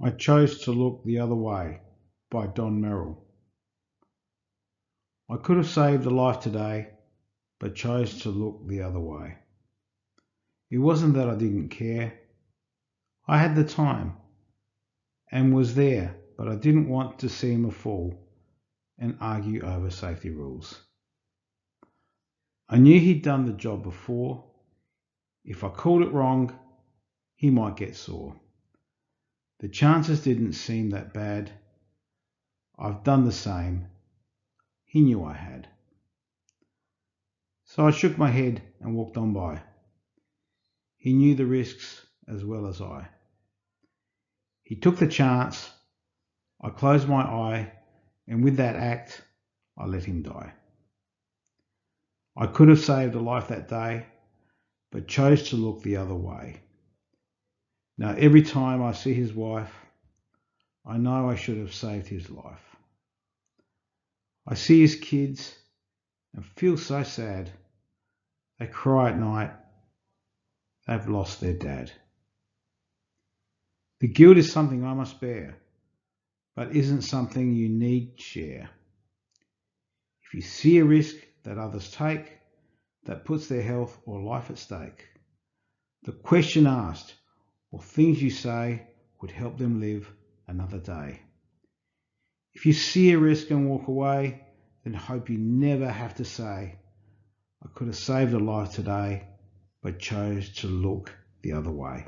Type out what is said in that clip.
I chose to look the other way by Don Merrell. I could have saved a life today, but chose to look the other way. It wasn't that I didn't care. I had the time and was there, but I didn't want to seem a fool and argue over safety rules. I knew he'd done the job before. If I called it wrong, he might get sore. The chances didn't seem that bad. I've done the same. He knew I had. So I shook my head and walked on by. He knew the risks as well as I. He took the chance. I closed my eye, and with that act, I let him die. I could have saved a life that day, but chose to look the other way. Now, every time I see his wife, I know I should have saved his life. I see his kids and feel so sad. They cry at night. They've lost their dad. The guilt is something I must bear, but isn't something you need share. If you see a risk that others take that puts their health or life at stake, the question asked or things you say would help them live another day. If you see a risk and walk away, then hope you never have to say, I could have saved a life today, but chose to look the other way.